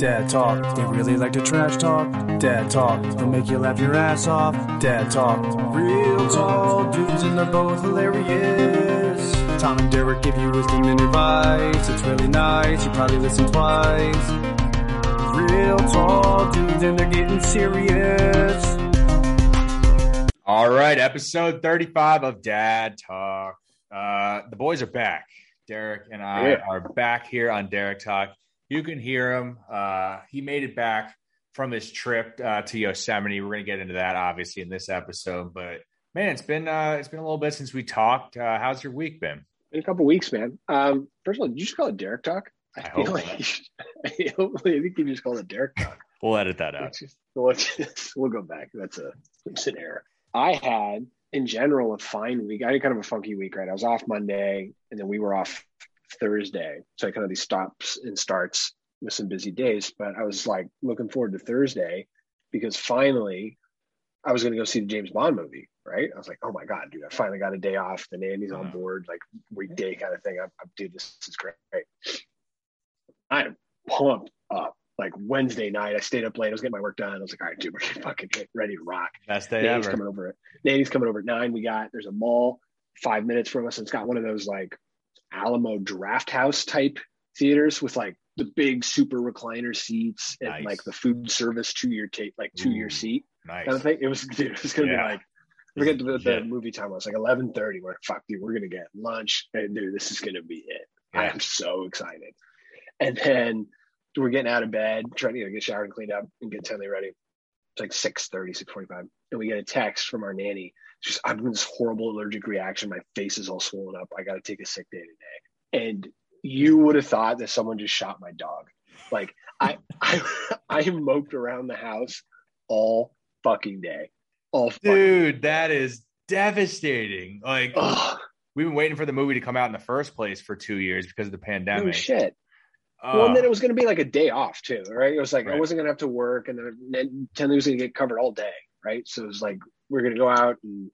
Dad talk, they really like to trash talk. Dad talk, they'll make you laugh your ass off. Dad talk, real tall dudes and they're both hilarious. Tom and Derek give you wisdom and advice. It's really nice, you probably listen twice. Real tall dudes and they're getting serious. All right, episode 35 of Dad Talk. Uh, the boys are back. Derek and I Yeah. are back here on Derek Talk. You can hear him. Uh, he made it back from his trip uh, to Yosemite. We're going to get into that obviously in this episode, but man, it's been uh, it's been a little bit since we talked. Uh, how's your week been? in a couple weeks, man. Um, first of all, did you just call it Derek Talk? I feel hope like you should, I, hopefully, I think you just called it Derek Talk. We'll edit that out. Just- we'll go back. That's a it's an error. I had, in general, a fine week. I had kind of a funky week, right? I was off Monday, and then we were off Thursday. So I kind of these stops and starts with some busy days. But I was like looking forward to Thursday because finally I was going to go see the James Bond movie, right? I was like, oh my God, dude, I finally got a day off. The nanny's on uh-huh. board, like weekday kind of thing. I'm, I'm dude, this is great. I'm pumped up. Like Wednesday night, I stayed up late. I was getting my work done. I was like, all right, dude, we're fucking get ready to rock. Best day Nanny's ever. coming over at Nanny's coming over at nine. We got there's a mall five minutes from us, and it's got one of those like Alamo Drafthouse type theaters with like the big super recliner seats and Nice. like the food service two year tape like two year seat Nice. kind of thing. It was dude, it was gonna Yeah. be like forget the, the Yeah. movie time was like eleven thirty. We're fuck dude, we're gonna get lunch and dude, this is gonna be it. I am so excited. And then we're getting out of bed, trying to you know, get showered and cleaned up and get Tenley ready. It's like 6.30, 6.45. And we get a text from our nanny. I'm this horrible allergic reaction. My face is all swollen up. I gotta take a sick day today. And you would have thought that someone just shot my dog. Like I I I moped around the house all fucking day. All fucking Dude, that is devastating. Like Ugh, we've been waiting for the movie to come out in the first place for two years because of the pandemic. no shit. Uh, well, and then it was going to be like a day off too, right? It was like I wasn't going to have to work, and then- then Tenley was going to get covered all day, right? So it was like we are going to go out and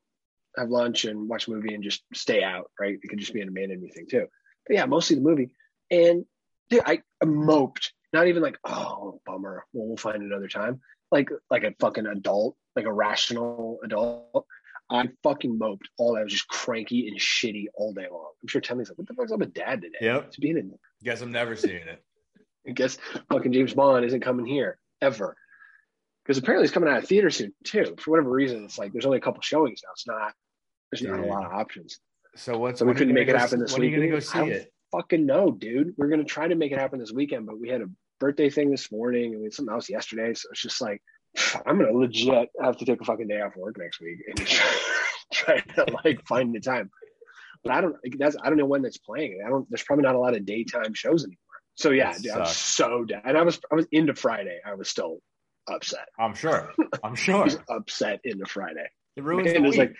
have lunch and watch a movie and just stay out, right? It could just be an me thing too. But yeah, mostly the movie. And dude, I, I moped. Not even like, oh, bummer. Well, we'll find another time. Like like a fucking adult, like a rational adult. I fucking moped. All day. I was just cranky and shitty all day long. I'm sure Tenley's like, what the fuck's up with dad today? Yep. It's being a Guess I'm never seeing it. I guess fucking James Bond isn't coming here ever. Because apparently it's coming out of theater soon too. For whatever reason, it's like there's only a couple showings now. It's not there's not a lot of options. So what's So we when are you couldn't make it happen this When are you gonna weekend? go I see don't it? Fucking no, dude. We're gonna try to make it happen this weekend, but we had a birthday thing this morning and we had something else yesterday. So it's just like I'm gonna legit have to take a fucking day off work next week and try, try to like find the time. But I don't that's I don't know when that's playing. I don't there's probably not a lot of daytime shows anymore. So yeah, dude, I'm so down. And I was I was into Friday. I was still upset. I'm sure. I'm sure. was upset into Friday. It ruins And the it's week. like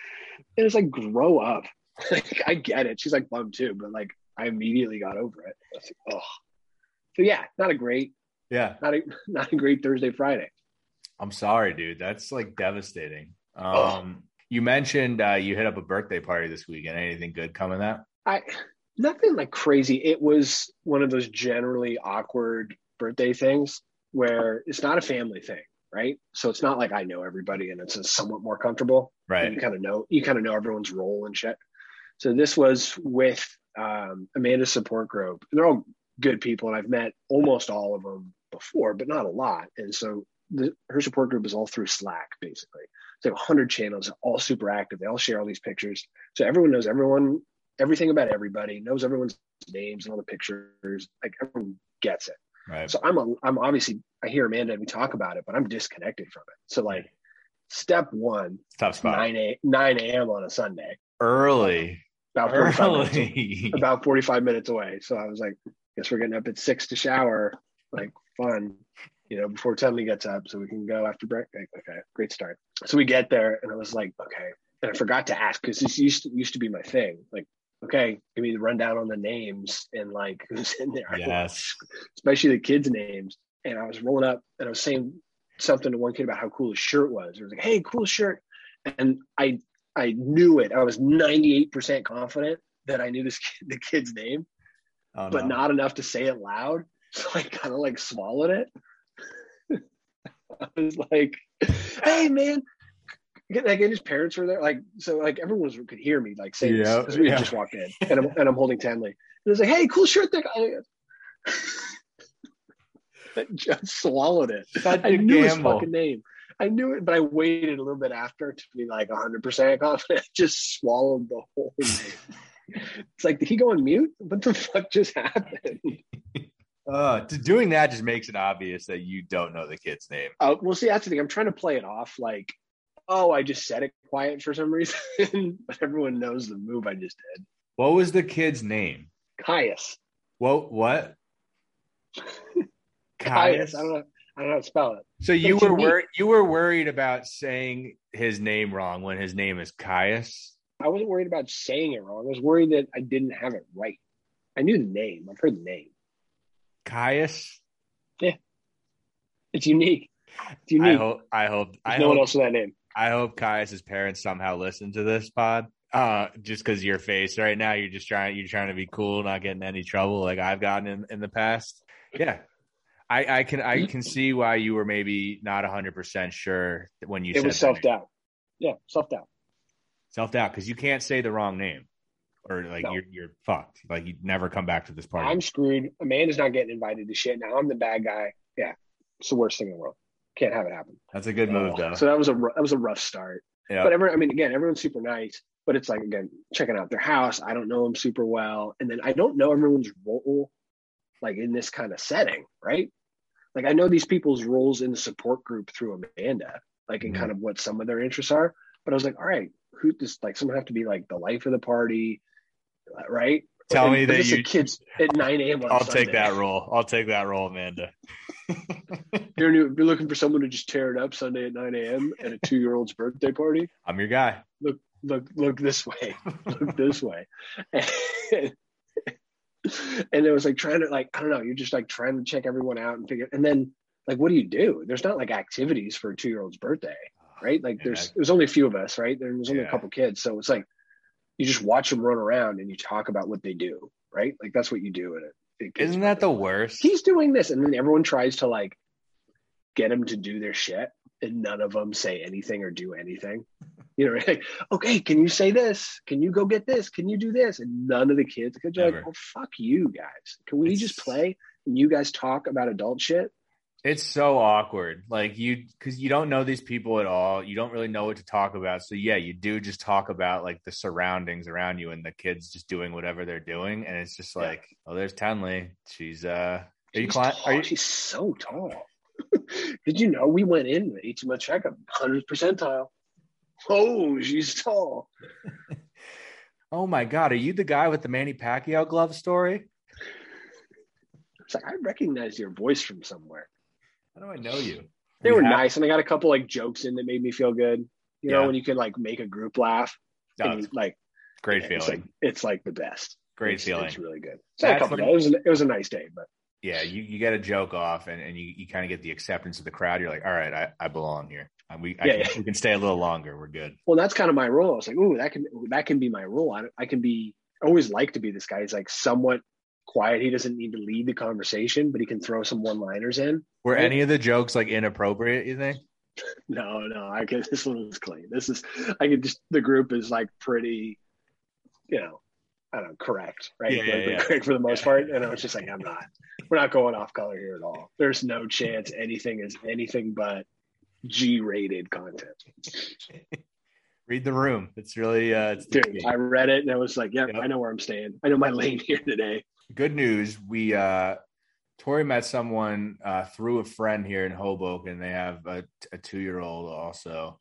it was like grow up. like I get it. She's like bummed too, but like I immediately got over it. I like, oh. So yeah, not a great, yeah. not a not a great Thursday, Friday. I'm sorry, dude. That's like devastating. Um, Ugh. you mentioned uh, you hit up a birthday party this weekend. Anything good coming that? I nothing like crazy. It was one of those generally awkward birthday things where it's not a family thing, right? So it's not like I know everybody and it's somewhat more comfortable. Right. You kind of know you kind of know everyone's role and shit. So this was with um, Amanda's support group. And They're all good people, and I've met almost all of them before, but not a lot. And so the, her support group is all through Slack, basically. So 100 channels, all super active. They all share all these pictures, so everyone knows everyone, everything about everybody, knows everyone's names and all the pictures. Like everyone gets it. Right. So I'm a, I'm obviously I hear Amanda and we talk about it, but I'm disconnected from it. So like step one, tough spot. 9 a 9 a.m. on a Sunday, Early. about 45 minutes, Early. about 45 minutes away. So I was like, guess we're getting up at six to shower, like fun, you know, before Tenley gets up so we can go after breakfast. Okay, great start. So we get there and I was like, okay. And I forgot to ask because this used to, used to be my thing. Like, okay, give me the rundown on the names and like who's in there. Yes. especially the kids' names. And I was rolling up and I was saying something to one kid about how cool his shirt was. I was like, hey, cool shirt. And I I knew it. I was 98% confident that I knew this kid, the kid's name, Oh, but no. not enough to say it loud. So I kind of like swallowed it. I was like, "Hey, man." Like, and his parents were there, like so, like everyone was, could hear me, like saying, Yeah, because we yeah. just walked in, and I'm and I'm holding Tenley, and it's like, "Hey, cool shirt, that guy." I just swallowed it. Such I knew his fucking name. I knew it, but I waited a little bit after to be like 100% confident. I just swallowed the whole name. it's like, did he go on mute? What the fuck just happened? Uh, to doing that just makes it obvious that you don't know the kid's name. Oh, Uh, well, see, that's the thing. I'm trying to play it off like, oh, I just said it quiet for some reason, but everyone knows the move I just did. What was the kid's name? Caius. What? What? Caius. I don't know. I don't know how to spell it. So you were worried. You were worried about saying his name wrong when his name is Caius. I wasn't worried about saying it wrong. I was worried that I didn't have it right. I knew the name. I've heard the name. Caius. Yeah, It's unique. It's I unique. hope. I hope. I There's no one else with that name. I hope Caius's parents somehow listen to this pod. Uh, just because your face right now, you're just trying. You're trying to be cool, not getting any trouble, like I've gotten in in the past. Yeah, I I can I can see why you were maybe not 100 percent sure when you It said was self doubt. Yeah, self doubt. self doubt because you can't say the wrong name, or like No. you're you're fucked. Like you'd never come back to this party. I'm screwed. Amanda's not getting invited to shit. Now I'm the bad guy. Yeah, it's the worst thing in the world. Can't have it happen. That's a good move, though. So that was a that was a rough start. yeah. But everyone, I mean, again, everyone's super nice. But it's like again, checking out their house. I don't know them super well, and then I don't know everyone's role, like in this kind of setting, right? Like I know these people's roles in the support group through Amanda, like in Mhm. kind of what some of their interests are. But I was like, all right, who does like someone have to be like the life of the party, right? Tell And- me that you- kids at 9 a.m. on I'll take that role. I'll take that role, Amanda. You're, new- you're looking for someone to just tear it up Sunday at 9 a.m. at a two year old's birthday party. I'm your guy. Look, look, look this way. Look this way. And, and it was like trying to like I don't know. You're just like trying to check everyone out and figure. And then like, what do you do? There's not like activities for a two year old's birthday, right? Like Yeah. there's there's only a few of us, right? There was only Yeah. a couple kids, so it's like you just watch them run around and you talk about what they do, right? Like that's what you do in it. Isn't that the worst? he's doing this and then everyone tries to like get him to do their shit and none of them say anything or do anything. You know like okay can you say this? Can you go get this? Can you do this? And none of the kids you're like oh fuck you guys. Can we It's- just play and you guys talk about adult shit It's so awkward. Like you, because you don't know these people at all. You don't really know what to talk about. So yeah, you do just talk about like the surroundings around you and the kids just doing whatever they're doing, and it's just Yeah. like, oh, there's Tenley. She's uh, are you She's cli- tall. Are you? she's so tall did you know we went in with HMO checkup 100 percentile oh she's tall Oh my god, are you the guy with the Manny Pacquiao glove story? it's like i recognize your voice from somewhere How do I know you? They You were have- nice, and I got a couple like jokes in that made me feel good. You know, when you can like make a group laugh, Oh, and like great it's feeling. like it's like the best. Great It's- feeling. It's really good. So a couple when- days. It was, a, it was a nice day, but yeah, you, you get a joke off and, and you, you kind of get the acceptance of the crowd. You're like, all right, I, I belong here. We, I Yeah, can, yeah. we can stay a little longer. We're good. well, that's kind of my role. I was like, ooh, that can that can be my role. I, I can be. I always like to be this guy. He's like somewhat quiet. He doesn't need to lead the conversation, but he can throw some one liners in. Were Right. any of the jokes like inappropriate, you think? No, no, I can. This one was clean. This is. I could just. The group is like pretty. You know, I don't know, correct, right? Yeah, yeah, Like, yeah. Correct for the most part. And I was just like, I'm not. We're not going off color here at all. There's no chance anything is anything but G-rated content. Read the room. It's really uh, it's Dude, I read it and I was like, yep, Yep. I know where I'm staying. I know my lane here today. Good news. We uh, Tori met someone uh, through a friend here in Hoboken. They have a, a two year old also.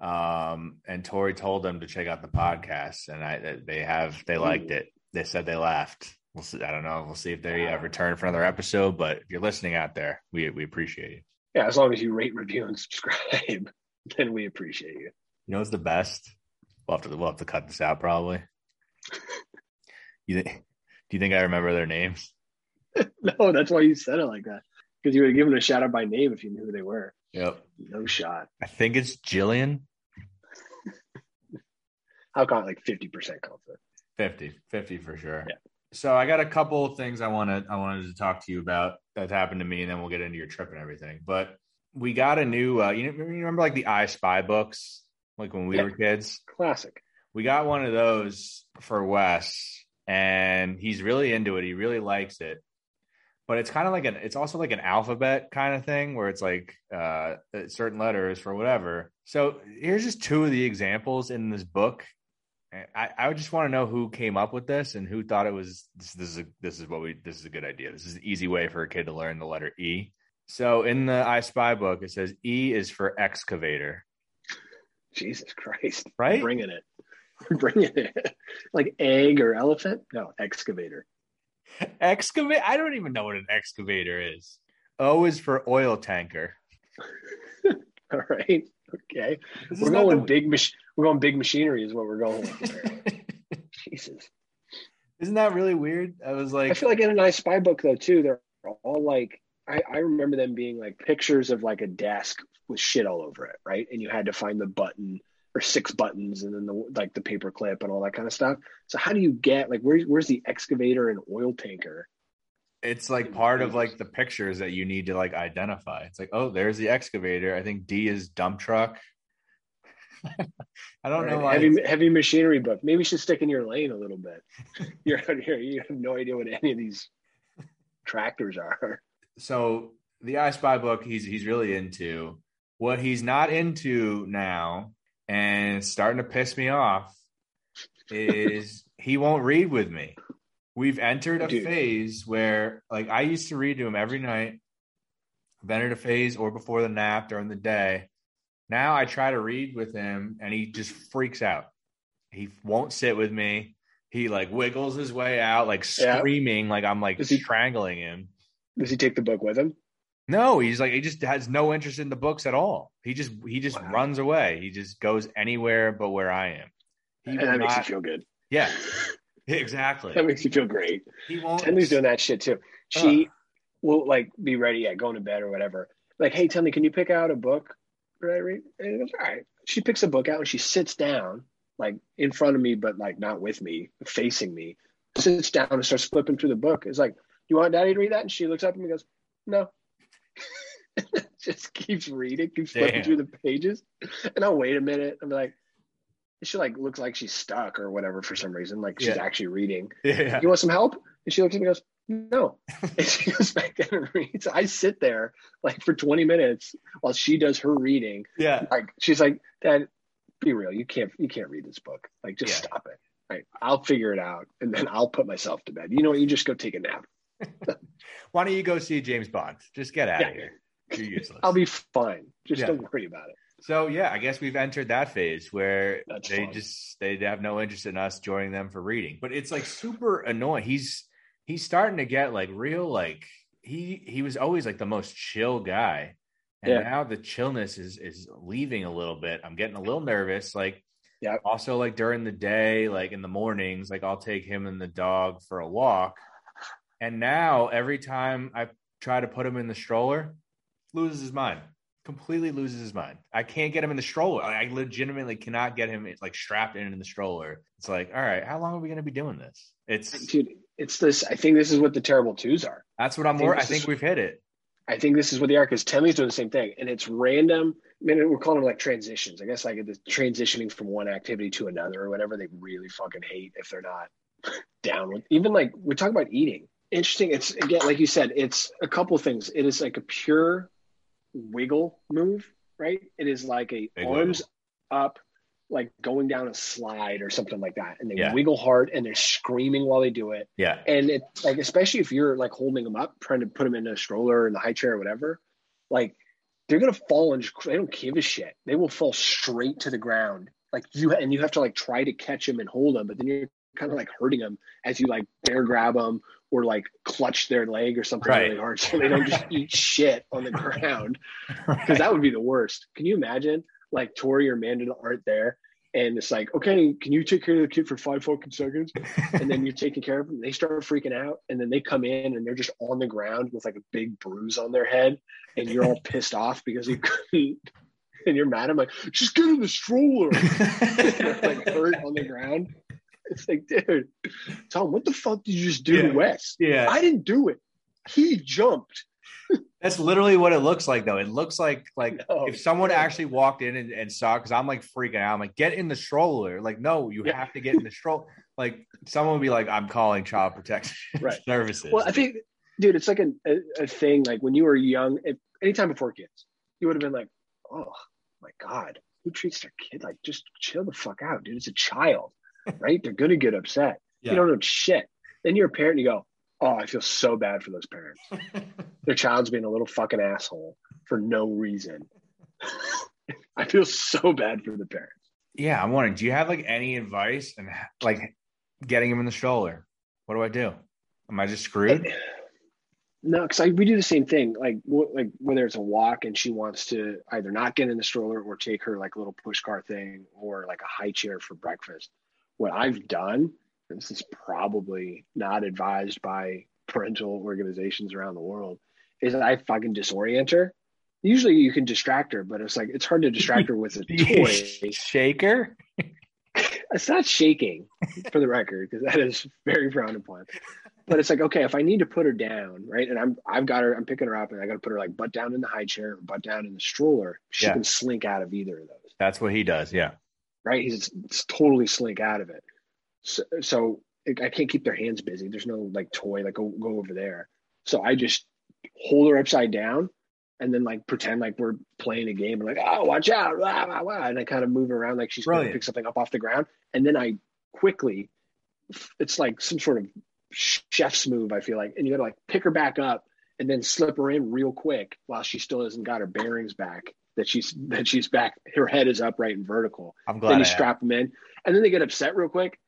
Um, and Tori told them to check out the podcast, and I they have they liked it. They said they laughed. We'll see. I don't know. We'll see if they uh, return for another episode. But if you're listening out there, we we appreciate you. Yeah, as long as you rate, review, and subscribe, then we appreciate you. You know what's the best? We'll have to we'll have to cut this out probably. You think? Do you think I remember their names? No, that's why you said it like that. Because you would have given a shout out by name if you knew who they were. Yep. No shot. I think it's Jillian. I'll call it like 50% confident. 50 50 for sure Yeah. so i got a couple of things i wanted i wanted to talk to you about that happened to me and then we'll get into your trip and everything but we got a new. Uh, you, know, you remember like the I Spy books, like when we Yeah. were kids. Classic. We got one of those for Wes, and he's really into it. He really likes it. But it's kind of like an. It's also like an alphabet kind of thing where it's like uh, certain letters for whatever. So here's just two of the examples in this book. I, I would just want to know who came up with this and who thought it was this, this is a, this is what we this is a good idea. This is an easy way for a kid to learn the letter E. So in the I Spy book, it says E is for excavator, Jesus Christ. right? Bringing it. Bringing it. like egg or elephant? No, excavator. Excavate. I don't even know what an excavator is. O is for oil tanker. All right. Okay. This We're going the- big mach- we're going big machinery is what we're going with. Jesus. Isn't that really weird? I was like, I feel like in a nice spy book though too, they're all like I, I remember them being like pictures of like a desk with shit all over it, right? And you had to find the button or six buttons and then the like the paper clip and all that kind of stuff. So how do you get like where's where's the excavator and oil tanker? it's like part of like the pictures that you need to like identify. It's like, oh, there's the excavator. I think D is dump truck. I don't know why. Heavy heavy machinery book. Maybe you should stick in your lane a little bit. You're out here, you have no idea what any of these tractors are. so the I Spy book he's he's really into. What he's not into now, and starting to piss me off, is he won't read with me. We've entered a Dude. phase where like I used to read to him every night. I've entered a phase or before the nap during the day. Now I try to read with him and he just freaks out. He won't sit with me. He like wiggles his way out, like Yeah. screaming, like I'm like Does he- strangling him. Does he take the book with him? No, he's like he just has no interest in the books at all. He just he just Wow. runs away. He just goes anywhere but where I am. He And that makes you feel good. yeah, exactly. That makes you feel great. He won't. Tenley's doing that shit too. She will like be ready, yeah, going to bed or whatever. Like, hey, Tenley, can you pick out a book I read? And he goes, all right. She picks a book out and she sits down, like in front of me, but like not with me, facing me. Sits down and starts flipping through the book. It's like, Do you want Daddy to read that? And she looks up at me and goes, no. Just keeps reading, keeps flipping through the pages. And I'll wait a minute. I'm like, she like looks like she's stuck or whatever for some reason. Like she's Yeah. actually reading Yeah. you want some help? And she looks at me and goes, no. And she goes back down and reads. I sit there like for 20 minutes while she does her reading. Yeah. Like she's like, Dad, be real. You can't you can't read this book. Like just Yeah. stop it. Right. I'll figure it out and then I'll put myself to bed. You know what? You just go take a nap. Why don't you go see James Bond? Just get out Yeah. of here. You're useless. I'll be fine. Just Yeah. don't worry about it. so yeah, I guess we've entered that phase where That's they fun. just they have no interest in us joining them for reading. But it's like super annoying. He's he's starting to get like real like he he was always like the most chill guy. And Yeah. now the chillness is is leaving a little bit. I'm getting a little nervous. Like Yeah. also like during the day, like in the mornings, like I'll take him and the dog for a walk. And now every time I try to put him in the stroller, loses his mind. Completely loses his mind. I can't get him in the stroller. I legitimately cannot get him like strapped in in the stroller. It's like, all right, how long are we going to be doing this? It's Dude, it's this. I think this is what the terrible twos are. that's what I'm. I think wor- I think is- we've hit it. I think this is what they are because Tenley's doing the same thing, and it's random. I mean, we're calling them like transitions. I guess like the transitioning from one activity to another or whatever. They really fucking hate if they're not down with. Even like we talk about eating. Interesting. It's again, like you said, it's a couple of things. It is like a pure wiggle move, right? It is like a Big arms up, like going down a slide or something like that, and they Yeah. wiggle hard and they're screaming while they do it Yeah, and it like especially if you're like holding them up trying to put them in a stroller or in the high chair or whatever like they're gonna fall and just, they don't give a shit they will fall straight to the ground like you and you have to like try to catch them and hold them but then you're kind of like hurting them as you like bear grab them or like clutch their leg or something Right. really hard so they don't just eat shit on the ground because that would be the worst. Can you imagine like Tori or Amanda aren't there and it's like, okay, can you take care of the kid for five fucking seconds? And then you're taking care of them. They start freaking out and then they come in and they're just on the ground with like a big bruise on their head and you're all pissed off because you couldn't. And you're mad. I'm like, just get in the stroller. Like hurt on the ground. It's like, dude, Tom, what the fuck did you just do Yeah. to Wes? yeah. I didn't do it. He jumped. That's literally what it looks like, though. It looks like like No. if someone actually walked in and, and saw, because I'm like freaking out. I'm like, get in the stroller. Like, no, you Yeah. have to get in the stroller. Like, someone would be like, I'm calling child protection Right. services. Well, I think, dude, it's like a, a, a thing. Like when you were young, if, anytime before kids, you would have been like, oh my God, who treats their kid like just chill the fuck out, dude? It's a child, right? They're going to get upset. Yeah. You don't know shit. Then you're a parent and you go, oh, I feel so bad for those parents. Their child's being a little fucking asshole for no reason. I feel so bad for the parents. yeah, I'm wondering, do you have like any advice and like getting him in the stroller? What do I do? Am I just screwed? No, because we do the same thing. Like, wh- like whether it's a walk and she wants to either not get in the stroller or take her like little push car thing or like a high chair for breakfast. What I've done, and this is probably not advised by parental organizations around the world, is I fucking disorient her. Usually you can distract her, but it's like it's hard to distract her with a toy. Shaker? It's not shaking, for the record, because that is very frowned upon. But it's like, okay, if I need to put her down, right, and I'm I've got her, I'm picking her up, and I got to put her like butt down in the high chair, or butt down in the stroller. She Yeah. can slink out of either of those, That's what he does. Yeah. Right? He's totally slink out of it. So, so I can't keep their hands busy. There's no like toy, like go go over there. So I just hold her upside down and then like pretend like we're playing a game and like, oh, watch out, blah, blah, blah. and I kind of move around like she's going to pick something up off the ground, and then I quickly, it's like some sort of chef's move. I feel like, and you got to like pick her back up and then slip her in real quick while she still hasn't got her bearings back. That she's that she's back. Her head is upright and vertical. I'm glad. then you I strap them in, and then they get upset real quick,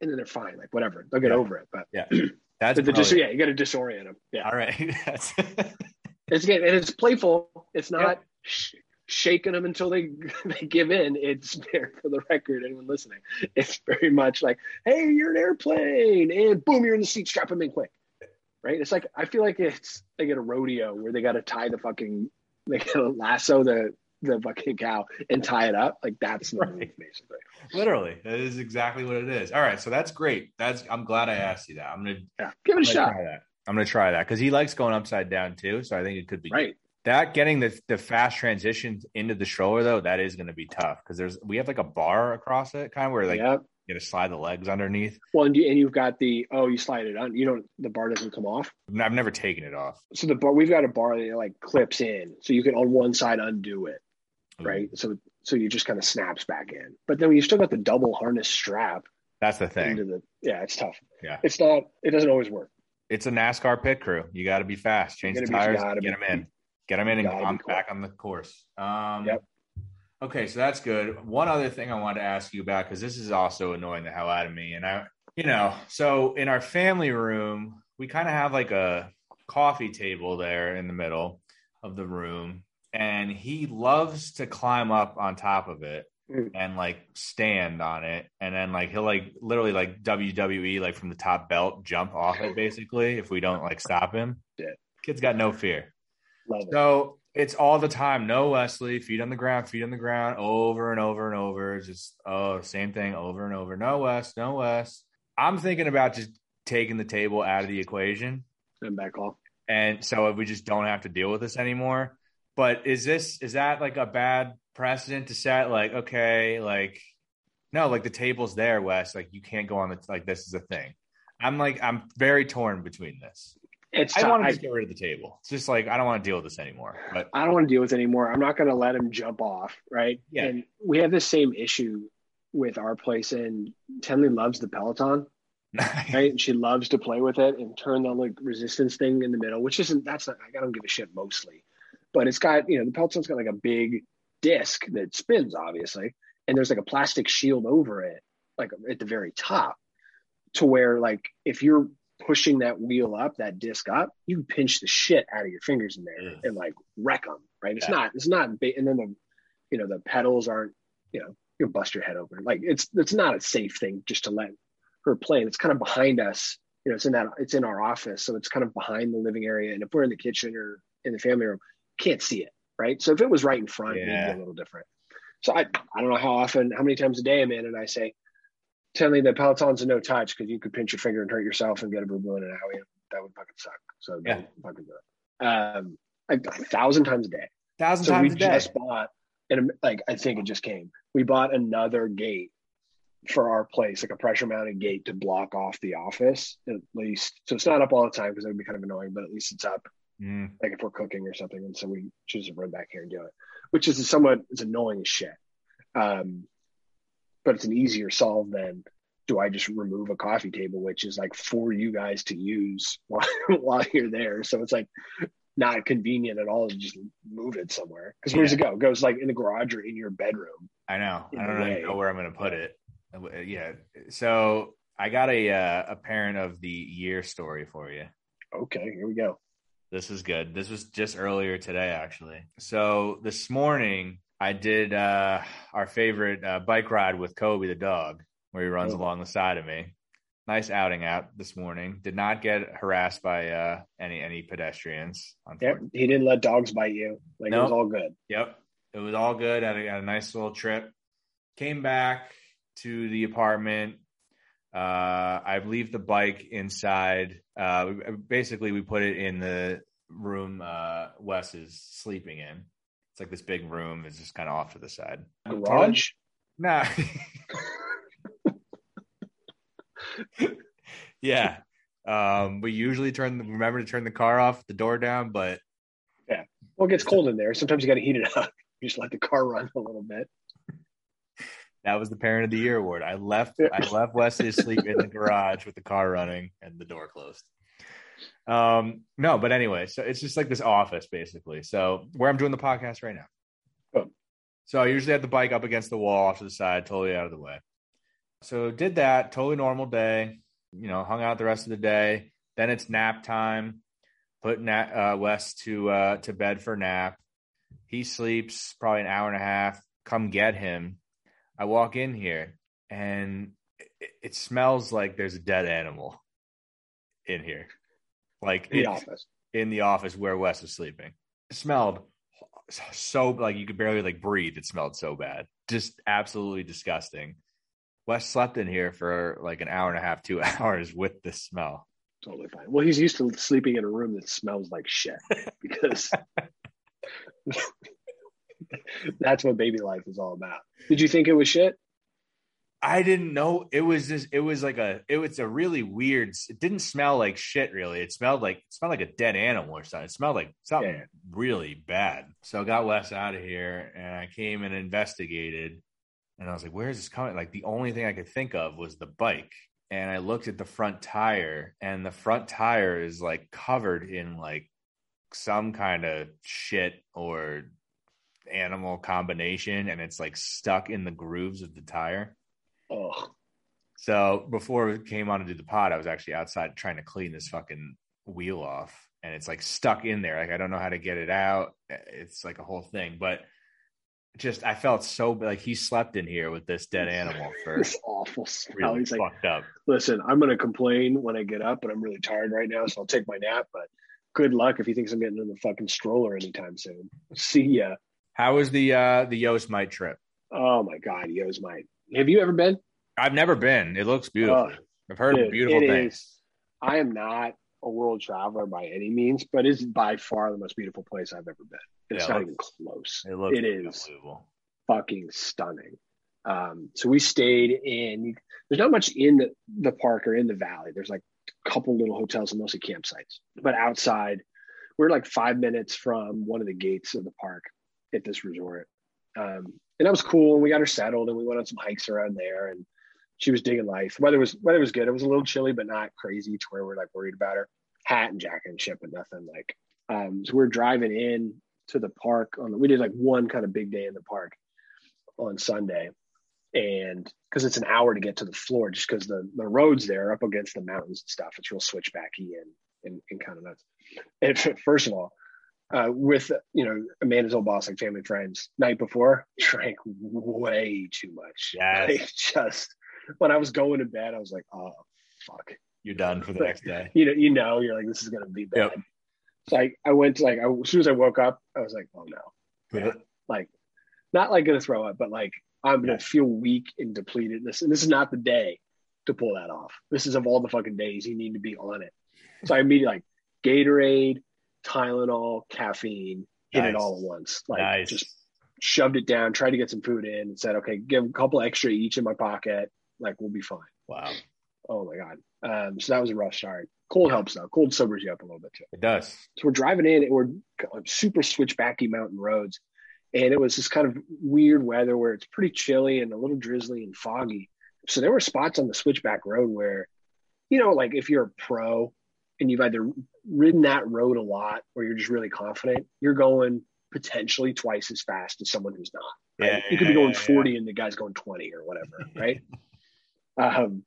and then they're fine. Like whatever, they'll get Yeah. over it. But Yeah. That's but dis- yeah, you got to disorient them. Yeah, All right. That's it's again, and it's playful. It's not sh- shaking them until they they give in. It's there for the record. Anyone listening, it's very much like, hey, you're an airplane, and boom, you're in the seat. Strap them in quick. Right? It's like I feel like it's like at a rodeo where they got to tie the fucking they got to lasso the the fucking cow and tie it up. Like that's the move, Right. basically. literally that is exactly what it is. All right. So that's great. That's I'm glad I asked you that. I'm gonna, Yeah, give it a I'm gonna shot. I'm gonna try that because he likes going upside down too. So I think it could be. Right. that getting the the fast transitions into the stroller though that is going to be tough because there's we have like a bar across it kind of where like yeah. you got to slide the legs underneath Well, and, you, and you've got the oh, you slide it on. You don't. The bar doesn't come off. i've never taken it off So the bar we've got a bar that like clips in, so you can on one side undo it, Ooh, right? So so you just kind of snaps back in. But then you still got the double harness strap that's the thing into the. Yeah, it's tough. Yeah. It's not. It doesn't always work. it's a nascar pit crew you got to be fast change the gotta be- tires get be- them in get them in and I'm back on the course um Yep. okay so that's good one other thing i wanted to ask you about because this is also annoying the hell out of me and i you know so in our family room we kind of have like a coffee table there in the middle of the room and he loves to climb up on top of it Mm. and like stand on it and then like he'll like literally like WWE like from the top belt jump off it basically if we don't like stop him. Yeah. Kid's got no fear. Love it. So it's all the time. No Wesley, feet on the ground, feet on the ground, over and over and over. Just oh, same thing over and over. No Wes, no Wes. I'm thinking about just taking the table out of the equation. And back off. And so if we just don't have to deal with this anymore. But is this is that like a bad precedent to set? Like, okay, like no, like the table's there, Wes. Like you can't go on the like this is a thing. I'm like I'm very torn between this. It's. I want to just get rid of the table. It's just like I don't want to deal with this anymore. But I don't want to deal with it anymore. I'm not going to let him jump off. Right. Yeah. And we have the same issue with our place, and Tenley loves the Peloton. right? And she loves to play with it and turn the like resistance thing in the middle, which isn't that's not I don't give a shit mostly, but it's got you know the Peloton's got like a big disc that spins obviously, and there's like a plastic shield over it, like at the very top, to where like if you're pushing that wheel up, that disc up, you can pinch the shit out of your fingers in there Ugh. and like wreck them, right? It's Yeah. not it's not and then the you know the pedals aren't you know you'll bust your head open like it's it's not a safe thing just to let her play. And it's kind of behind us. You know, it's in that it's in our office, so it's kind of behind the living area. And if we're in the kitchen or in the family room, can't see it, right? So if it was right in front, it'd be a little different. So I I don't know how often, how many times a day I'm in, and I say, "Tell me that Peloton's a no touch because you could pinch your finger and hurt yourself and get a boo boo in an alley. That would fucking suck. So Yeah. fucking do it." Um, a, a thousand times a day. Thousand So times a day. we just bought, and like I think it just came. We bought another gate for our place, like a pressure mounted gate to block off the office at least. So it's not up all the time because it would be kind of annoying, but at least it's up Mm, like if we're cooking or something, and so we choose to run back here and do it, which is somewhat it's annoying as shit. Um, but it's an easier solve than do I just remove a coffee table, which is like for you guys to use while, while you're there. So it's like not convenient at all to just move it somewhere. Because where's it go? It goes like in the garage or in your bedroom. I know. I don't way. know where I'm going to put it. Yeah. So I got a uh, a parent of the year story for you. Okay, here we go. This is good. This was just earlier today, actually. So this morning, I did uh, our favorite uh, bike ride with Kobe the dog, where he runs Oh. along the side of me. Nice outing out this morning. Did not get harassed by uh, any any pedestrians. Yep, he didn't let dogs bite you. Like it was all good. Yep. It was all good. Had a, had a nice little trip. Came back to the apartment. Uh, I leave the bike inside. Uh, basically, we put it in the room uh, Wes is sleeping in. It's like this big room. It's just kind of off to the side. Garage. Nah. yeah. Um, we usually turn the, remember to turn the car off, the door down, but yeah. Well, it gets cold in there. Sometimes you got to heat it up. You just let the car run a little bit. That was the parent of the year award. I left I left Wesley asleep in the garage with the car running and the door closed. Um no, but anyway, so it's just like this office basically. So where I'm doing the podcast right now. Oh. So I usually have the bike up against the wall off to the side, totally out of the way. So did that, totally normal day. You know, hung out the rest of the day. Then it's nap time. Put na- uh, Wes to uh, to bed for nap. He sleeps probably an hour and a half. Come get him. I walk in here and it, it smells like there's a dead animal in here, like In the office. in the office where Wes was sleeping. It smelled so like you could barely like breathe. It smelled so bad, just absolutely disgusting. Wes slept in here for like an hour and a half, two hours with this smell. Totally fine. Well, he's used to sleeping in a room that smells like shit because that's what baby life is all about. Did you think it was shit? I didn't know it was just it was like a it was a really weird it didn't smell like shit really. It smelled like it smelled like a dead animal or something. It smelled like something Yeah. really bad. So I got Wes out of here and I came and investigated and I was like, where's this coming? Like the only thing I could think of was the bike. And I looked at the front tire and the front tire is like covered in like some kind of shit or animal combination and it's like stuck in the grooves of the tire. Oh, So before we came on to do the pod, I was actually outside trying to clean this fucking wheel off, and it's like stuck in there. Like I don't know how to get it out. It's like a whole thing, but just I felt so like he slept in here with this dead animal for this awful smell. really He's like, fucked up. listen, I'm going to complain when I get up, but I'm really tired right now, so I'll take my nap. But good luck if he thinks I'm getting in the fucking stroller anytime soon. See ya. How was the uh the Yosemite trip? Oh my God, Yosemite. Have you ever been? I've never been. It looks beautiful. Oh, I've heard dude, beautiful things. is- I am not a world traveler by any means, but it's by far the most beautiful place I've ever been. It's Yeah, not it even close. It looks it is fucking stunning. Um, so we stayed in. There's not much in the, the park or in the valley. There's like a couple little hotels and mostly campsites. But outside, we're like five minutes from one of the gates of the park at this resort. Um, and that was cool. And we got her settled, and we went on some hikes around there. And she was digging life. Weather was weather was good. It was a little chilly, but not crazy to where we're like worried about her. Hat and jacket and shit, but nothing like. Um, so we're driving in to the park on. the, We did like one kind of big day in the park on Sunday, and because it's an hour to get to the floor, just because the the roads there up against the mountains and stuff, it's real switchbacky and and, and kind of nuts. And first of all, uh, with you know Amanda's old boss, like family friends, night before drank way too much. Yes. Like, just when I was going to bed, I was like, oh fuck You're done for the next day. you know, you know, you're like, this is gonna be bad. Yep. So I, I went to like, I, as soon as I woke up, I was like, oh no, Yeah. like, not like gonna throw up, but like I'm gonna Yeah. feel weak and depleted. This and this is not the day to pull that off. This is of all the fucking days you need to be on it. So I immediately like Gatorade, Tylenol, caffeine, hit it all at once. Like Nice. just shoved it down, tried to get some food in, and said, "Okay, give a couple extra each in my pocket. Like we'll be fine." Wow. Oh my god. Um, so that was a rough start. Cold helps though. Cold sobers you up a little bit too. It does. So we're driving in and we're super switchbacky mountain roads. And it was this kind of weird weather where it's pretty chilly and a little drizzly and foggy. So there were spots on the switchback road where, you know, like if you're a pro and you've either ridden that road a lot where you're just really confident, you're going potentially twice as fast as someone who's not. Right? Yeah, you could be yeah, going yeah, 40 and the guy's going 20 or whatever, right? um,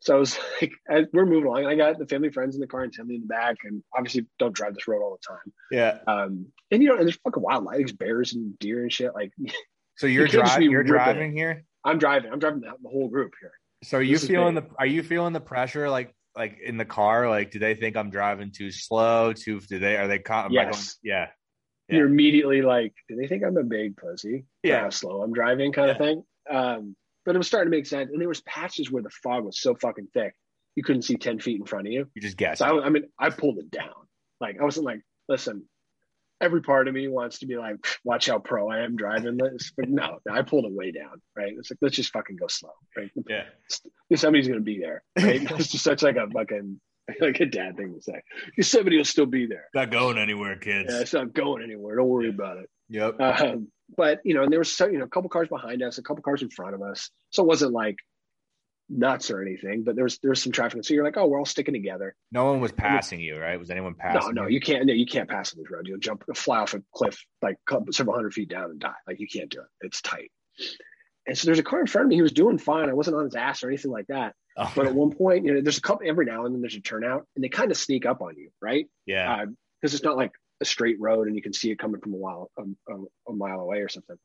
so I was like, as we're moving along, and I got the family friends in the car and Timmy in the back, and obviously don't drive this road all the time. Yeah. Um, and you know, and there's fucking wildlife, there's bears and deer and shit. Like So you're You driving. You're ripping driving here. I'm driving, I'm driving the, the whole group here. So are you This feeling the? Are you feeling the pressure? Like like in the car? Like do they think I'm driving too slow? Too? Do they? Are they? Con- am I going, Yes. yeah. Yeah. You're immediately like, do they think I'm a big pussy? Yeah. how slow I'm driving, kind of thing. Um, but it was starting to make sense. And there was patches where the fog was so fucking thick, you couldn't see ten feet in front of you. You just guess. So I, I mean, I pulled it down. Like I wasn't like, listen, every part of me wants to be like, watch how pro I am driving this, but no, I pulled it way down. Right? It's like let's just fucking go slow. Right? yeah. Somebody's gonna be there. Right? it's just such like a fucking like a dad thing to say. Somebody will still be there. Not going anywhere, kids. Yeah, it's not going anywhere. Don't worry about it. Yep. Um, but you know, and there was so, you know a couple cars behind us, a couple cars in front of us, so it wasn't like nuts or anything. But there's there's some traffic, so you're like, oh, we're all sticking together. no one was passing you, right? Was anyone No, passing? no, you? you can't. No, you can't pass on these road. You'll jump, fly off a cliff like couple- several hundred feet down and die. Like you can't do it. It's tight. And so there's a car in front of me. He was doing fine. I wasn't on his ass or anything like that. Oh, But at one point, you know, there's a couple every now and then there's a turnout, and they kind of sneak up on you, right? yeah. Uh, because it's not like a straight road and you can see it coming from a while a, a, a mile away or something.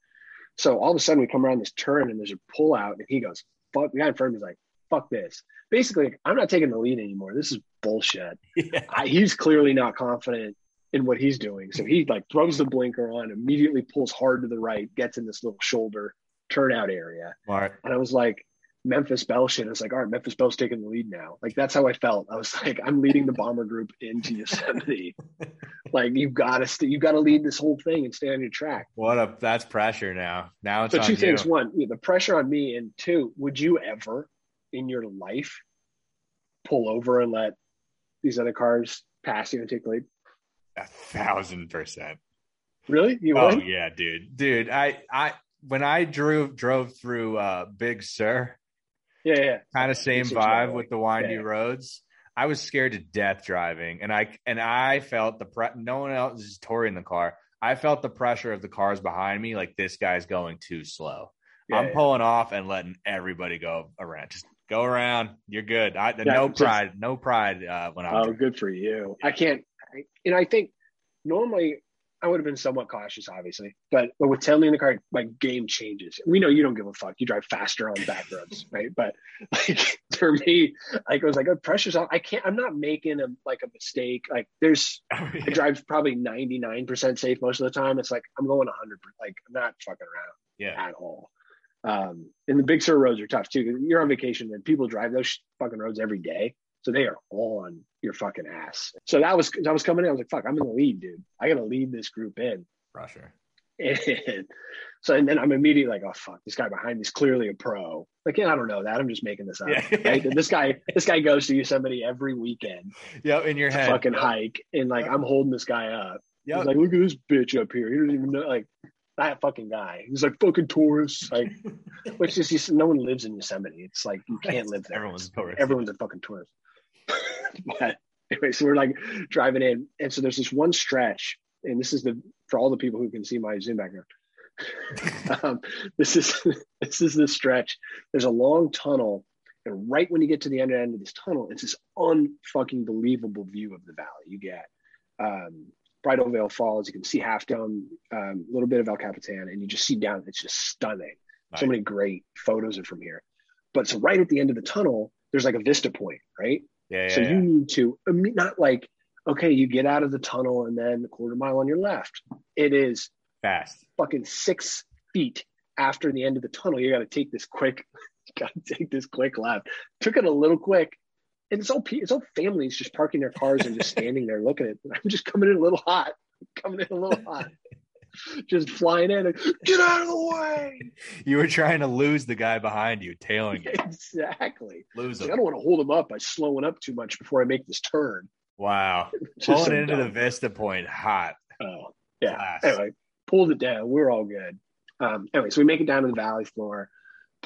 So all of a sudden we come around this turn and there's a pull out and he goes, "Fuck!" The guy in front of me is like, "Fuck this!" Basically, I'm not taking the lead anymore. This is bullshit. yeah. I, he's clearly not confident in what he's doing, so he like throws the blinker on, immediately pulls hard to the right, gets in this little shoulder turnout area, Smart. and I was like. Memphis Belle shit. I was like, all right, Memphis Belle's taking the lead now. Like that's how I felt. I was like, I'm leading the bomber group into Yosemite. like you gotta st- you gotta lead this whole thing and stay on your track. What a that's pressure now. Now it's So two you. things: one, you the pressure on me, and two, would you ever in your life pull over and let these other cars pass you and take the lead? A thousand percent. Really? You Oh would? yeah, dude. Dude, I I when I drove drove through uh Big Sur, Yeah, yeah. kind of same vibe with the windy Yeah. roads. I was scared to death driving, and I and I felt the pre. No one else is Tori in the car. I felt the pressure of the cars behind me. Like this guy's going too slow. Yeah, I'm yeah. pulling off and letting everybody go around. Just go around. You're good. I, no just- pride. No pride uh, when I'm. Oh, good for you. I can't. I, know, I think normally I would have been somewhat cautious, obviously, but but with Tenley in the car, my game changes. We know you don't give a fuck. You drive faster on back roads, right? But like for me, like I was like, oh, pressure's on. I can't. I'm not making a like a mistake. Like there's, Oh, I drive probably 99 percent safe most of the time. It's like I'm going 100. Like I'm not fucking around yeah. at all. Um, and the Big Sur roads are tough too. You're on vacation and people drive those fucking roads every day, so they are on your fucking ass. So that was I was coming in. I was like, "Fuck, I'm in the lead, dude. I got to lead this group in." Pressure. And so and then I'm immediately like, "Oh fuck, this guy behind me is clearly a pro." Like, yeah, I don't know that. I'm just making this up. Yeah. Right? This guy, this guy goes to Yosemite every weekend Yep. In your head. fucking hike, and like I'm holding this guy up. Yep. He's like, look at this bitch up here. He doesn't even know, like, that fucking guy. He's like, fucking tourists. Like, which is just, no one lives in Yosemite. It's like, you can't live there. Everyone's a tourist. Everyone's a fucking tourist. but anyway, so we're like driving in. And so there's this one stretch, and this is the, for all the people who can see my Zoom background. um, this is, this is the stretch. There's a long tunnel. And right when you get to the end, end of this tunnel, it's this unfucking believable view of the valley. You get um, Bridal Veil Falls. You can see half down, um, a little bit of El Capitan, and you just see down. It's just stunning. So many great photos are from here. But so right at the end of the tunnel, there's like a vista point, right? Yeah. Yeah. so yeah. you need to not like okay, you get out of the tunnel and then a quarter mile on your left. It is Fast. fucking six feet after the end of the tunnel. You got to take this quick, got to take this quick left. Took it a little quick, and it's all it's all families just parking their cars and just standing there looking at. It. I'm just coming in a little hot, coming in a little hot, just flying in. And, Get out of the way! You were trying to lose the guy behind you, tailing you. Exactly. Lose Like, I don't want to hold him up by slowing up too much before I make this turn. Wow. Pulling into the dumb. Vista Point hot. Oh, yeah. Class. Anyway, pulled it down. We're all good. Um, anyway, so we make it down to the valley floor,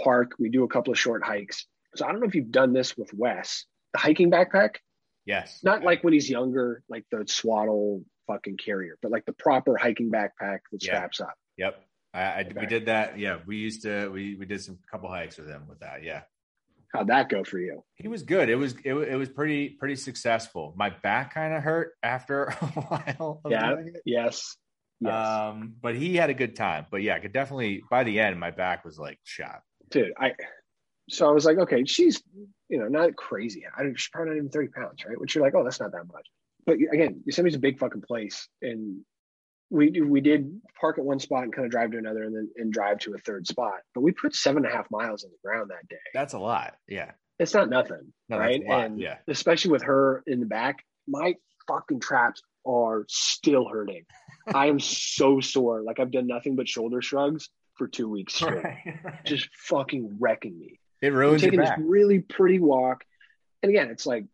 park. We do a couple of short hikes. So I don't know if you've done this with Wes. The hiking backpack, Yes. not like when he's younger, like the swaddle fucking carrier, but like the proper hiking backpack that Yeah. straps up. Yep. I, I we did that. Yeah, we used to we we did some couple hikes with him with that. Yeah. How'd that go for you? He was good. It was it, it was pretty pretty successful. My back kind of hurt after a while. Of Yeah. doing it. Yes. Yes. Um, but he had a good time. But yeah, I could definitely by the end my back was like shot. Dude, I so I was like, okay, she's you know not crazy. I don't she's probably not even 30 pounds, right? Which you're like, oh, that's not that much. But again, Yosemite's a big fucking place. And we we did park at one spot and kind of drive to another and then and drive to a third spot. But we put seven and a half miles on the ground that day. That's a lot. Yeah. It's not nothing, No, right? that's a lot. and yeah. especially with her in the back, my fucking traps are still hurting. I am so sore. Like I've done nothing but shoulder shrugs for two weeks straight. Just fucking wrecking me. it ruins your taking this really pretty walk. And again, it's like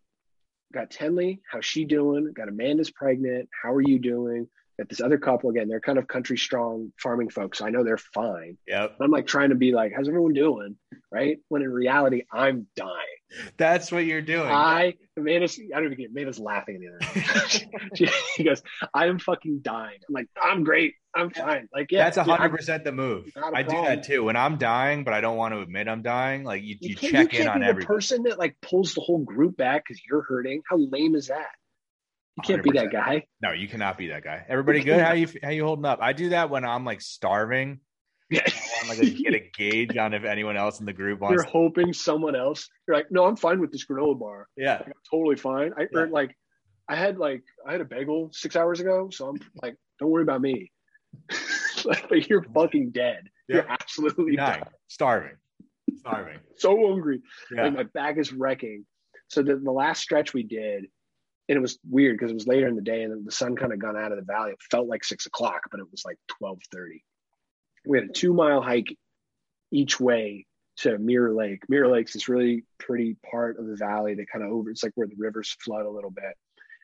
got Tenley, how's she doing? Got Amanda's pregnant. How are you doing? Got this other couple again, they're kind of country strong farming folks. So I know they're fine. Yep. I'm like trying to be like, how's everyone doing? Right? When in reality, I'm dying. That's what you're doing. I Amanda's I don't even get Amanda's laughing at the other she, she goes, I am fucking dying. I'm like, I'm great. I'm fine. Like, yeah, That's a hundred percent the move. I do that too. When I'm dying, but I don't want to admit I'm dying, like you, you, can't- check can't in on the person that like pulls the whole group back because you're hurting. How lame is that? You can't be that guy. No, you cannot be that guy. Everybody good? How you how you holding up? I do that when I'm like starving. Yeah. I want like to get a gauge on if anyone else in the group wants. You're hoping someone else. You're like, no, I'm fine with this granola bar. yeah, Like, I'm totally fine. I Yeah. earned like, I had like, I had a bagel six hours ago, so I'm like, don't worry about me. Like, but you're fucking dead. You're absolutely dying, dying. starving, starving. So hungry. Yeah, Like my back is wrecking. So the, the last stretch we did, and it was weird because it was later in the day and the sun kind of gone out of the valley. It felt like six o'clock, but it was like twelve thirty. We had a two mile hike each way to Mirror Lake. Mirror Lake's this really pretty part of the valley that kind of over. It's like where the rivers flood a little bit,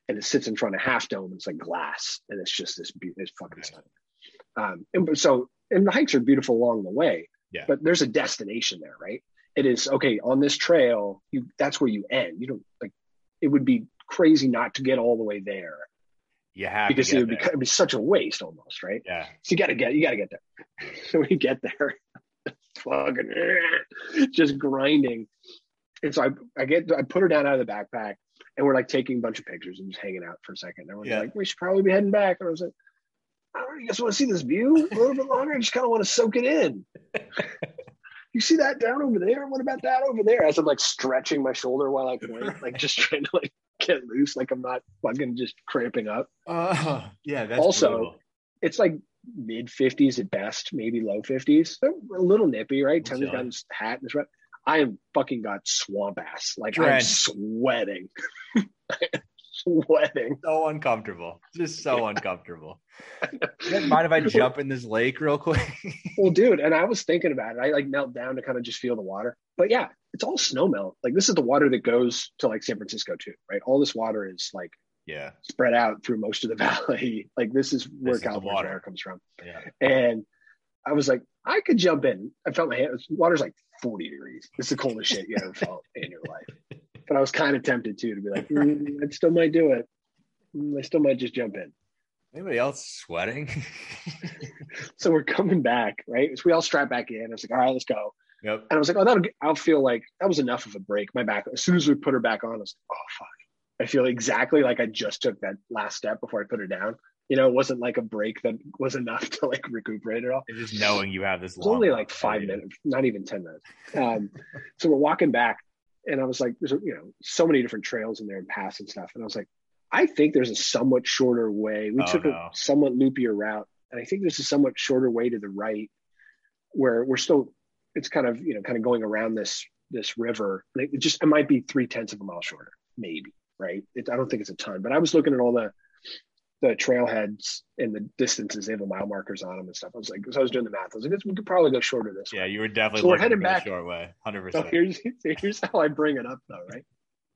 and it sits in front of Half Dome. It's like glass, and it's just this be- it's fucking Nice. Um, and so and the hikes are beautiful along the way. Yeah. But there's a destination there, right? It is okay on this trail. You that's where you end. You don't like. It would be crazy not to get all the way there you have because to it would be it'd be such a waste almost, right? Yeah, So you got to get you got to get there. So we get there, fucking just grinding. And so I I get I put her down out of the backpack, and we're like taking a bunch of pictures and just hanging out for a second. And everyone's Yeah. like, we should probably be heading back. And I was like, I don't know, you guys want to see this view a little bit longer? I just kind of want to soak it in. you see that down over there? What about that over there? As I'm like stretching my shoulder while I point, like just trying to like get loose, like I'm not fucking just cramping up. uh, yeah. That's Also, brutal. It's like mid 50s at best, maybe low 50s. So a little nippy, right? Tony's got his hat and his. I am fucking got swamp ass. Like I'm sweating. sweating. so uncomfortable. Just so uncomfortable. Mind if I jump in this lake real quick? Well, dude, and I was thinking about it. I like knelt down to kind of just feel the water. But yeah, it's all snow melt. Like this is the water that goes to like San Francisco too, right? All this water is like yeah, spread out through most of the valley. Like this is where This is California water. water comes from. yeah. And I was like, I could jump in. I felt my hand. Water's like 40 degrees. It's the coldest shit you ever felt in your life. But I was kind of tempted too to be like, mm, I still might do it. Mm, I still might just jump in. Anybody else sweating? So we're coming back, right? So we all strap back in. I was like, all right, let's go. yep. And I was like, oh, that'll get, I'll feel like that was enough of a break. My back, as soon as we put her back on, I was like, oh, fuck. I feel exactly like I just took that last step before I put her down. You know, it wasn't like a break that was enough to like recuperate it all. And just knowing you have this. It was only like five minutes. minutes, not even 10 minutes. Um, so we're walking back, and I was like, there's, you know, so many different trails in there and paths and stuff. And I was like, I think there's a somewhat shorter way. We Oh, took no. a somewhat loopier route, and I think there's a somewhat shorter way to the right where we're still, it's kind of, you know, kind of going around this this river. It just it might be three tenths of a mile shorter, maybe. Right? It, I don't think it's a ton, but I was looking at all the the trailheads and the distances. They have the mile markers on them and stuff. I was like, so I was doing the math. I was like, we could probably go shorter this way. Yeah, way. you were definitely So we're heading back. short way, hundred percent. So here's here's how I bring it up though, right?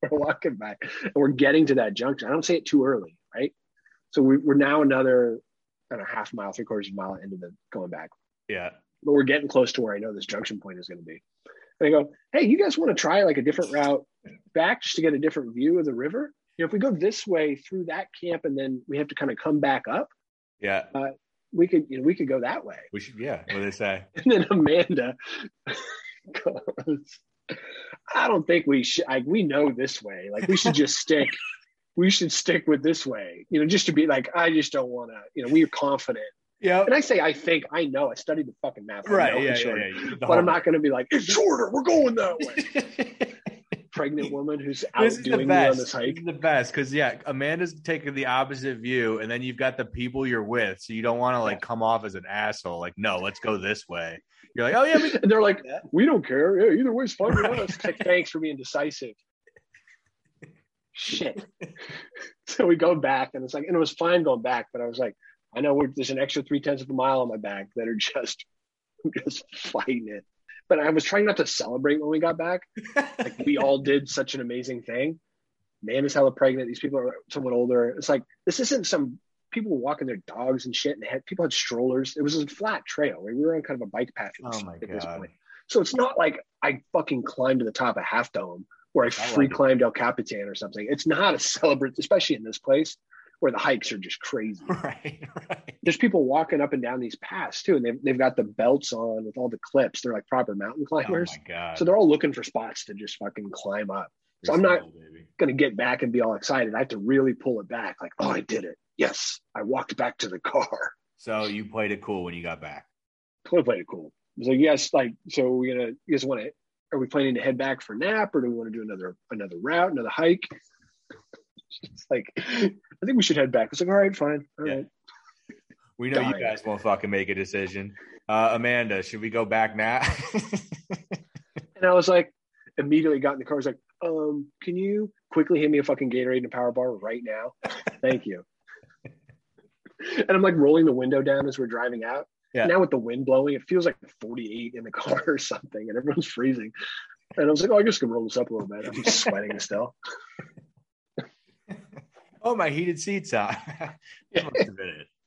We're walking back and we're getting to that junction. I don't say it too early, right? So we, we're now another kind of half mile, three quarters of a mile into the going back. Yeah, but we're getting close to where I know this junction point is going to be. And I go, hey, you guys want to try like a different route back just to get a different view of the river? You know, if we go this way through that camp and then we have to kind of come back up, yeah. Uh, we could, you know, we could go that way. We should. Yeah. What do they say? And then Amanda goes, I don't think we should, like, we know this way. Like, we should just stick, we should stick with this way, you know, just to be like, I just don't want to, you know, we're confident. Yeah. And I say, I think, I know, I studied the fucking map. Right. it's Yeah. Yeah. yeah. But I'm not going to be like, it's shorter. We're going that way. Pregnant woman who's this the outdoing me on this This hike. is the best because yeah, Amanda's taking the opposite view, and then you've got the people you're with, so you don't want to like come off as an asshole. Like, no, let's go this way. You're like, oh yeah, And they're like, we don't care. Yeah, either way's fine with Right. us. It's like, thanks for being decisive. Shit. so we go back, and it's like, and it was fine going back, but I was like, I know we're, there's an extra three tenths of a mile on my back that are just, just fighting it. But I was trying not to celebrate when we got back. like we all did such an amazing thing. Man is hella pregnant. These people are somewhat older. It's like this isn't some people were walking their dogs and shit, and had people had strollers. It was a flat trail. Right? We were on kind of a bike path at Oh this- my at this point. So it's not like I fucking climbed to the top of Half Dome or I like free climbed El Capitan or something. It's not a celebrate, especially in this place where the hikes are just crazy. right, right. There's people walking up and down these paths too, and they've, they've got the belts on with all the clips. They're like proper mountain Oh climbers. my god. so they're all looking for spots to just fucking climb up. so I'm not- Gonna get back and be all excited. I have to really pull it back. Like, oh, I did it. Yes, I walked back to the car. So you played it cool when you got back. Totally played it cool. Was like, yes, like, so we're gonna, you guys want to, are we planning to head back for a nap or do we want to do another another route, another hike? it's like, I think we should head back. It's like, all right, fine, all Yeah. right. We know you guys won't fucking make a decision. Uh, Amanda, should we go back now? And I was like, immediately got in the car. I was like, um, can you quickly hand me a fucking Gatorade and a power bar right now? Thank you. and I'm like rolling the window down as we're driving out. Yeah. Now with the wind blowing, it feels like 48 in the car or something, and everyone's freezing. And I was like, oh, I just gonna roll this up a little bit. I'm sweating still. Oh, my heated seats on. That must have been it.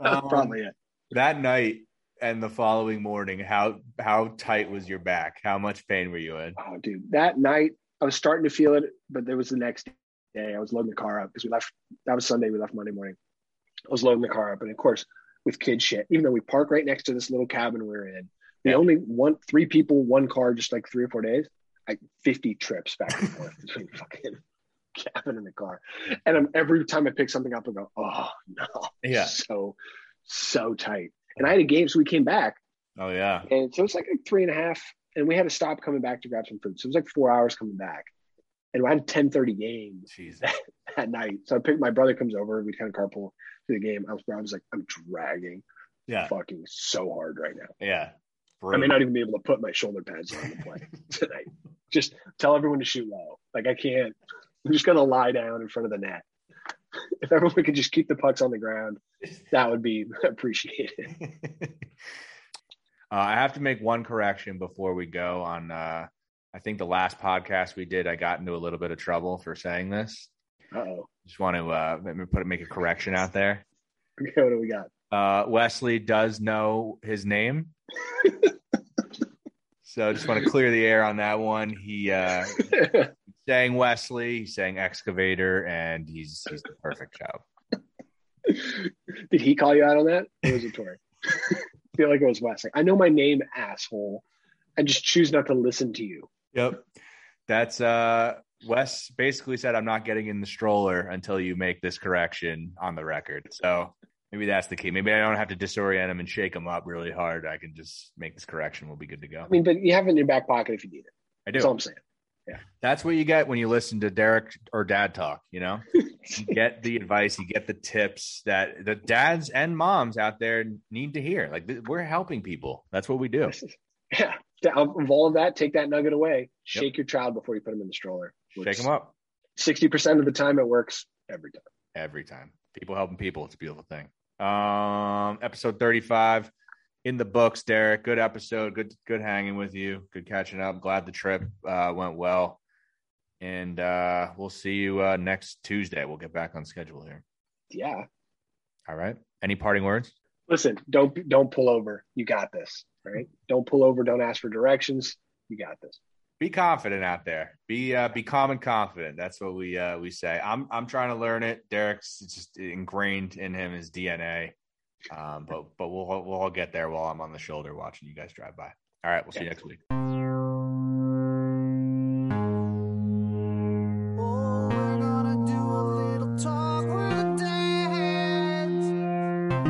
Um, probably it. that night and the following morning, how how tight was your back? How much pain were you in? Oh, dude, that night I was starting to feel it, but there was the next day. I was loading the car up because we left. That was Sunday. We left Monday morning. I was loading the car up, and of course, with kid shit. Even though we park right next to this little cabin we are in, we Yeah. only one three people, one car, just like three or four days. Like fifty trips back and forth between fucking cabin in the car. And I'm, every time I pick something up, I go, oh no, Yeah. so so tight. And I had a game, so we came back. Oh yeah. And so it's like, like three and a half, and we had to stop coming back to grab some food. So it was like four hours coming back. And I had a 10:30 game that, at night. So I picked my brother comes over, we kind of carpool to the game. I was, I was like, I'm dragging Yeah. fucking so hard right now. Yeah. I may not even be able to put my shoulder pads on to play tonight. Just tell everyone to shoot low. Like I can't. I'm just gonna lie down in front of the net. If everyone could just keep the pucks on the ground, that would be appreciated. Uh, I have to make one correction before we go on. Uh, I think the last podcast we did, I got into a little bit of trouble for saying this. Uh oh. Just want to uh, put make a correction out there. Okay, what do we got? Uh, Wesley does know his name, so just want to clear the air on that one. He uh, saying Wesley, he's saying excavator, and he's he's the perfect job. Did he call you out on that? Or was it Tori? I feel like it was Wesley. I know my name, asshole. I just choose not to listen to you. Yep. That's uh Wes basically said I'm not getting in the stroller until you make this correction on the record. So maybe that's the key. Maybe I don't have to disorient him and shake him up really hard. I can just make this correction. We'll be good to go. I mean, but you have it in your back pocket if you need it. I do. That's all. I'm saying. That's what you get when you listen to Derek or Dad talk, you know? you get the advice, you get the tips that the dads and moms out there need to hear. Like we're helping people. That's what we do. Yeah, of all of that, take that nugget away. Shake your child before you put him in the stroller. Shake him up. Sixty percent of the time, it works every time. Every time. People helping people. It's a beautiful thing. Um, episode thirty-five in the books, Derek. Good episode. Good, good hanging with you. Good catching up. Glad the trip uh, went well. And uh, we'll see you uh, next Tuesday. We'll get back on schedule here. Yeah. All right. Any parting words? Listen, don't don't pull over. You got this. Right? Don't pull over. Don't ask for directions. You got this. Be confident out there. Be uh, be calm and confident. That's what we uh, we say. I'm I'm trying to learn it. Derek's just ingrained in him his DNA. Um, but but we'll we'll all get there while I'm on the shoulder watching you guys drive by. All right, we'll see you next week.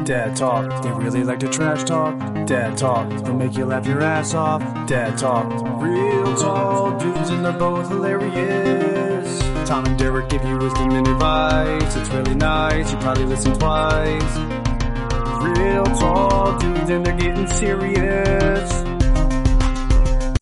Dad talk, they really like to trash talk. Dad talk, they'll make you laugh your ass off. Dad talk, real tall dudes and they're both hilarious. Tom and Derek give you wisdom and advice. It's really nice, you probably listen twice. Real tall dudes and they're getting serious.